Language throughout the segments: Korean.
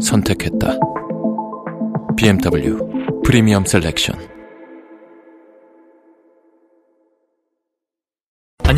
선택했다. BMW Premium Selection.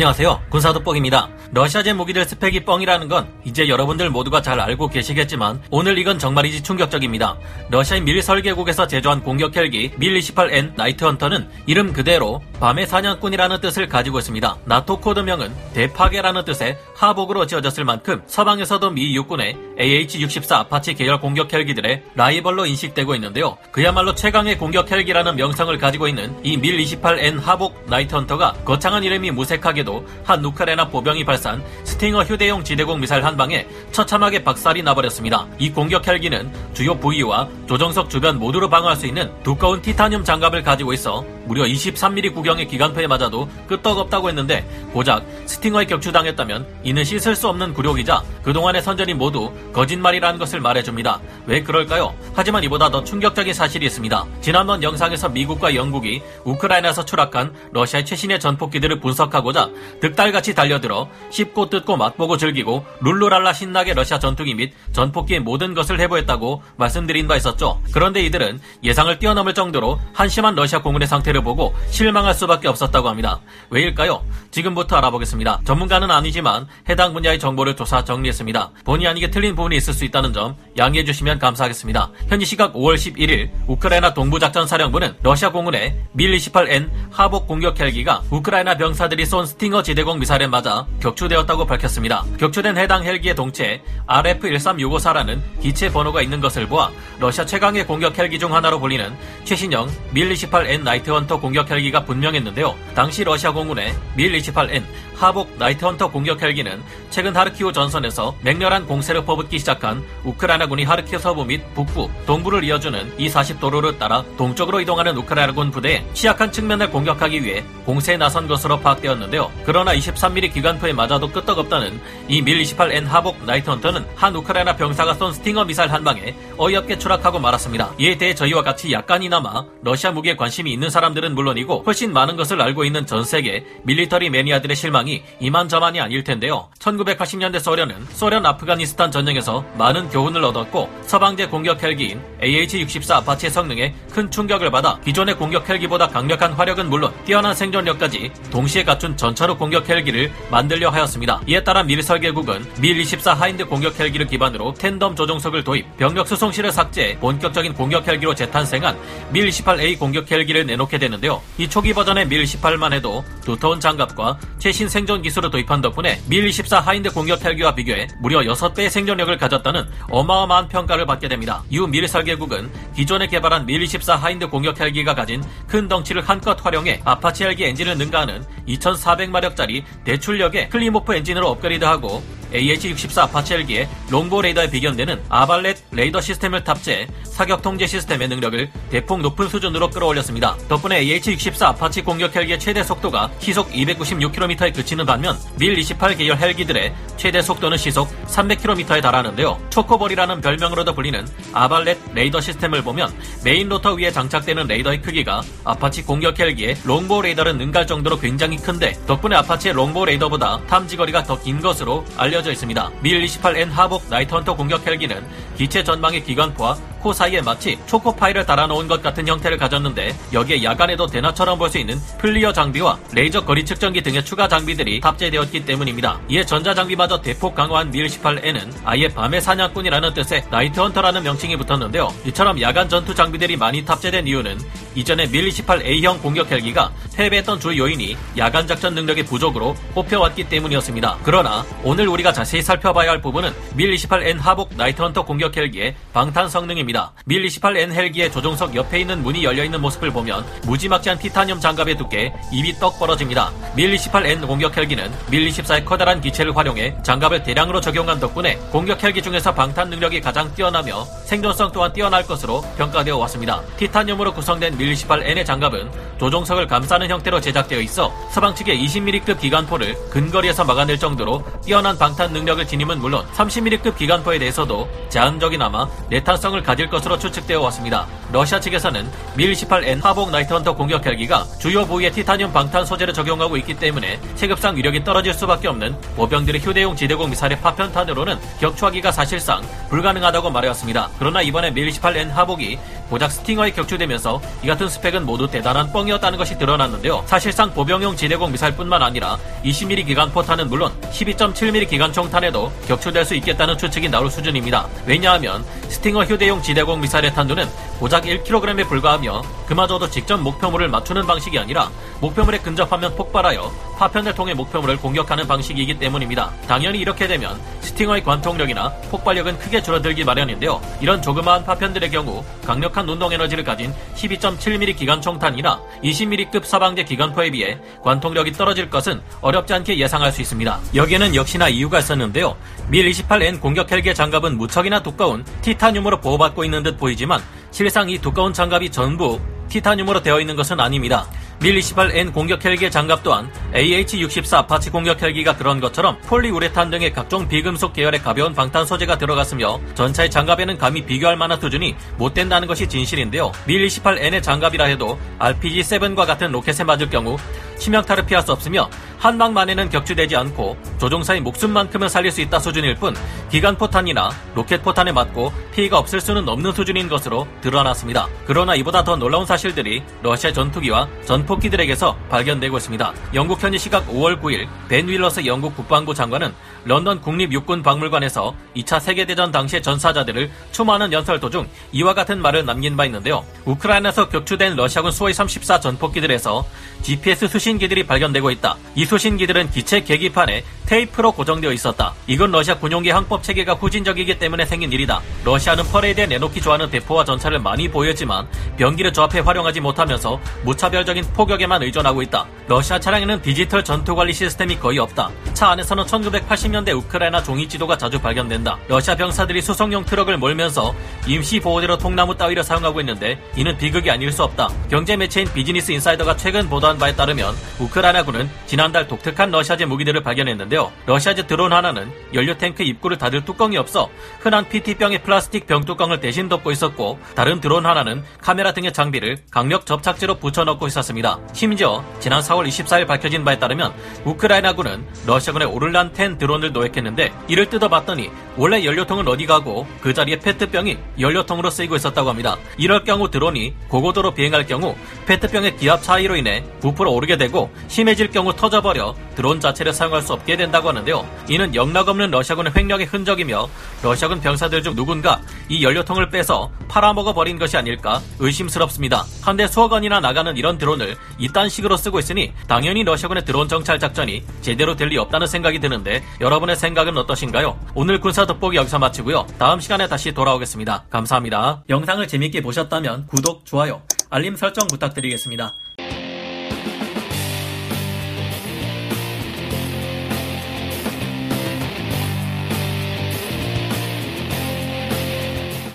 안녕하세요. 군사도뻑입니다. 러시아제 무기들 스펙이 뻥이라는 건 이제 여러분들 모두가 잘 알고 계시겠지만 오늘 이건 정말이지 충격적입니다. 러시아의 밀 설계국에서 제조한 공격 헬기 밀 28N 나이트 헌터는 이름 그대로 밤의 사냥꾼이라는 뜻을 가지고 있습니다. 나토 코드명은 대파괴라는 뜻의 Havoc으로 지어졌을 만큼 서방에서도 미 육군의 AH-64 아파치 계열 공격 헬기들의 라이벌로 인식되고 있는데요. 그야말로 최강의 공격 헬기라는 명성을 가지고 있는 이 밀 28N Havoc 나이트 헌터가 거창한 이름이 무색하게도 한 우크라이나 보병이 발사한 스팅어 휴대용 지대공 미사일 한 방에 처참하게 박살이 나버렸습니다. 이 공격 헬기는 주요 부위와 조정석 주변 모두를 방어할 수 있는 두꺼운 티타늄 장갑을 가지고 있어 무려 23mm 구경의 기관포에 맞아도 끄떡없다고 했는데 고작 스팅어에 격추당했다면 이는 씻을 수 없는 굴욕이자 그동안의 선전이 모두 거짓말이라는 것을 말해줍니다. 왜 그럴까요? 하지만 이보다 더 충격적인 사실이 있습니다. 지난번 영상에서 미국과 영국이 우크라이나에서 추락한 러시아의 최신의 전폭기들을 분석하고자 득달같이 달려들어 씹고 뜯고 맛보고 즐기고 룰루랄라 신나게 러시아 전투기 및 전폭기의 모든 것을 해보였다고 말씀드린 바 있었죠. 그런데 이들은 예상을 뛰어넘을 정도로 한심한 러시아 공군의 상태를 보고 실망할 수밖에 없었다고 합니다. 왜일까요? 지금부터 알아보겠습니다. 전문가는 아니지만 해당 분야의 정보를 조사 정리했습니다. 본의 아니게 틀린 부분이 있을 수 있다는 점 양해해 주시면 감사하겠습니다. 현지 시각 5월 11일 우크라이나 동부작전 사령부는 러시아 공군의 밀28N 하복 공격 헬기가 우크라이나 병사들이 쏜 스팅어 지대공 미사일에 맞아 격추되었다고 밝혔습니다. 격추된 해당 헬기의 동체 RF-13654라는 기체 번호가 있는 것을 보아 러시아 최강의 공격 헬기 중 하나로 불리는 최신형 밀28N 나이트 헌터 공격 헬기가 분명했는데요. 당시 러시아 공군의 밀28N Havoc 나이트 헌터 공격 헬기는 최근 하르키우 전선에서 맹렬한 공세를 퍼붓기 시작한 우크라이나군이 하르키우 서부 및 북부, 동부를 이어주는 E40 도로를 따라 동쪽으로 이동하는 우크라이나군 부대의 취약한 측면을 공격하기 위해 공세에 나선 것으로 파악되었는데요. 그러나 23mm 기관포에 맞아도 끄떡없다는 이 밀28N Havoc 나이트 헌터는 한 우크라이나 병사가 쏜 스팅어 미사일 한 방에 어이없게 추락하고 말았습니다. 이에 대해 저희와 같이 약간이나마 러시아 무기에 관심이 있는 사람 들은 물론이고 훨씬 많은 것을 알고 있는 전 세계 military 매니아들의 실망이 이만저만이 아닐 텐데요. 1980년대 소련은 소련 아프가니스탄 전쟁에서 많은 교훈을 얻었고 서방제 공격 헬기인 AH-64 아파치의 성능에 큰 충격을 받아 기존의 공격 헬기보다 강력한 화력은 물론 뛰어난 생존력까지 동시에 갖춘 전차로 공격 헬기를 만들려 하였습니다. 이에 따라 밀 설계국은 밀24 하인드 공격 헬기를 기반으로 tandem 조종석을 도입, 병력 수송실을 삭제, 본격적인 공격 헬기로 재탄생한 밀28A 공격 헬기를 내놓게 되는데요. 이 초기 버전의 밀 28만 해도 두터운 장갑과 최신 생존 기술을 도입한 덕분에 밀24 하인드 공격 헬기와 비교해 무려 6배의 생존력을 가졌다는 어마어마한 평가를 받게 됩니다. 이후 밀 설계국은 기존에 개발한 밀24 하인드 공격 헬기가 가진 큰 덩치를 한껏 활용해 아파치 헬기 엔진을 능가하는 2400마력짜리 대출력의 클리모프 엔진으로 업그레이드하고 AH-64 아파치 헬기의 롱보 레이더에 비견되는 아발렛 레이더 시스템을 탑재해 사격 통제 시스템의 능력을 대폭 높은 수준으로 끌어올렸습니다. 덕분에 AH-64 아파치 공격 헬기의 최대 속도가 시속 296km에 그치는 반면 밀28 계열 헬기들의 최대 속도는 시속 300km에 달하는데요. 초코볼이라는 별명으로도 불리는 아발렛 레이더 시스템을 보면 메인 로터 위에 장착되는 레이더의 크기가 아파치 공격 헬기의 롱보 레이더를 능가할 정도로 굉장히 큰데 덕분에 아파치의 롱보 레이더보다 탐지거리가 더 긴 것으로 알려 져 있습니다. 밀28N Havoc 나이트 헌터 공격 헬기는 기체 전방의 기관포와 코 사이에 마치 초코파이를 달아놓은 것 같은 형태를 가졌는데 여기에 야간에도 대낮처럼 볼 수 있는 FLIR 장비와 레이저 거리 측정기 등의 추가 장비들이 탑재되었기 때문입니다. 이에 전자장비마저 대폭 강화한 밀28N은 아예 밤의 사냥꾼이라는 뜻의 나이트 헌터라는 명칭이 붙었는데요. 이처럼 야간 전투 장비들이 많이 탑재된 이유는 이전에 밀28A형 공격 헬기가 패배했던 주 요인이 야간 작전 능력의 부족으로 뽑혀왔기 때문이었습니다. 그러나 오늘 우리가 자세히 살펴봐야 할 부분은 밀28N 하복 나이트 헌터 공격 헬기의 방탄 성능입니다. 나옵니다. 밀 28N 헬기의 조종석 옆에 있는 문이 열려있는 모습을 보면 무지막지한 티타늄 장갑의 두께 입이 떡 벌어집니다. 밀 28N 공격 헬기는 밀 24의 커다란 기체를 활용해 장갑을 대량으로 적용한 덕분에 공격 헬기 중에서 방탄 능력이 가장 뛰어나며 생존성 또한 뛰어날 것으로 평가되어 왔습니다. 티타늄으로 구성된 밀 28N의 장갑은 조종석을 감싸는 형태로 제작되어 있어 서방 측의 20mm급 기관포를 근거리에서 막아낼 정도로 뛰어난 방탄 능력을 지님은 물론 30mm급 기관포에 대해서도 제한적이나마 내탄성을 가질 것으로 추측되어 왔습니다. 러시아 측에서는 밀18N 하복 나이트헌터 공격 헬기가 주요 부위에 티타늄 방탄 소재를 적용하고 있기 때문에 체급상 위력이 떨어질 수밖에 없는 보병들의 휴대용 지대공 미사일의 파편탄으로는 격추하기가 사실상 불가능하다고 말해왔습니다. 그러나 이번에 밀18N 하복이 고작 스팅어에 격추되면서 이 같은 스펙은 모두 대단한 뻥이었다는 것이 드러났는데요. 사실상 보병용 지대공 미사일뿐만 아니라 20mm 기관 포탄은 물론 12.7mm 기관 총탄에도 격추될 수 있겠다는 추측이 나올 수준입니다. 왜냐하면 스팅어 휴대용 지대공 미사일의 탄두는 고작 1kg에 불과하며 그마저도 직접 목표물을 맞추는 방식이 아니라 목표물에 근접하면 폭발하여 파편을 통해 목표물을 공격하는 방식이기 때문입니다. 당연히 이렇게 되면 스팅어의 관통력이나 폭발력은 크게 줄어들기 마련인데요. 이런 조그마한 파편들의 경우 강력한 운동 에너지를 가진 12.7mm 기관총탄이나 20mm급 서방제 기관포에 비해 관통력이 떨어질 것은 어렵지 않게 예상할 수 있습니다. 여기에는 역시나 이유가 있었는데요. 밀 28N 공격 헬기 장갑은 무척이나 두꺼운 티타늄으로 보호받고 있는 듯 보이지만 실상 이 두꺼운 장갑이 전부 티타늄으로 되어 있는 것은 아닙니다. 밀 28N 공격 헬기의 장갑 또한 AH-64 아파치 공격 헬기가 그런 것처럼 폴리우레탄 등의 각종 비금속 계열의 가벼운 방탄 소재가 들어갔으며 전차의 장갑에는 감히 비교할 만한 수준이 못 된다는 것이 진실인데요. 밀 28N의 장갑이라 해도 RPG-7과 같은 로켓에 맞을 경우 치명타를 피할 수 없으며 한 방만에는 격추되지 않고 조종사의 목숨만큼은 살릴 수 있다 수준일 뿐 기관포탄이나 로켓포탄에 맞고 피해가 없을 수는 없는 수준인 것으로 드러났습니다. 그러나 이보다 더 놀라운 사실들이 러시아 전투기와 전폭기들에게서 발견되고 있습니다. 영국 현지 시각 5월 9일 벤 윌러스 영국 국방부 장관은 런던 국립육군박물관에서 2차 세계대전 당시의 전사자들을 추모하는 연설 도중 이와 같은 말을 남긴 바 있는데요. 우크라이나에서 격추된 러시아군 수호의 34 전폭기들에서 GPS 수신기들이 발견되고 있다. 이 수신기들은 기체 계기판에 테이프로 고정되어 있었다. 이건 러시아 군용기 항법 체계가 후진적이기 때문에 생긴 일이다. 러시아는 퍼레이드에 내놓기 좋아하는 대포와 전차를 많이 보였지만 병기를 조합해 활용하지 못하면서 무차별적인 포격에만 의존하고 있다. 러시아 차량에는 디지털 전투 관리 시스템이 거의 없다. 차 안에서는 1980년대 우크라이나 종이 지도가 자주 발견된다. 러시아 병사들이 수송용 트럭을 몰면서 임시 보호대로 통나무 따위를 사용하고 있는데 이는 비극이 아닐 수 없다. 경제 매체인 비즈니스 인사이더가 최근 보도한 바에 따르면 우크라이나군은 지난달 독특한 러시아제 무기들을 발견했는데요. 러시아제 드론 하나는 연료 탱크 입구를 닫을 뚜껑이 없어 흔한 PT병의 플라스틱 병 뚜껑을 대신 덮고 있었고 다른 드론 하나는 카메라 등의 장비를 강력 접착제로 붙여넣고 있었습니다. 심지어 지난 4월 24일 밝혀진 바에 따르면 우크라이나군은 러시아군의 오를란 10 드론을 노획했는데 이를 뜯어봤더니 원래 연료통은 어디 가고 그 자리에 페트병이 연료통으로 쓰이고 있었다고 합니다. 이럴 경우 드론이 고고도로 비행할 경우 페트병의 기압 차이로 인해 부풀어 오르게 되고 심해질 경우 터져버려 드론 자체를 사용할 수 없게 된다고 하는데요. 이는 영락없는 러시아군의 횡령의 흔적이며 러시아군 병사들 중 누군가 이 연료통을 빼서 팔아먹어 버린 것이 아닐까 의심스럽습니다. 한데 수억 원이나 나가는 이런 드론을 이딴 식으로 쓰고 있으니 당연히 러시아군의 드론 정찰 작전이 제대로 될 리 없다는 생각이 드는데 여러분의 생각은 어떠신가요? 오늘 군사 돋보기 여기서 마치고요. 다음 시간에 다시 돌아오겠습니다. 감사합니다. 영상을 재밌게 보셨다면 구독, 좋아요, 알림 설정 부탁드리겠습니다.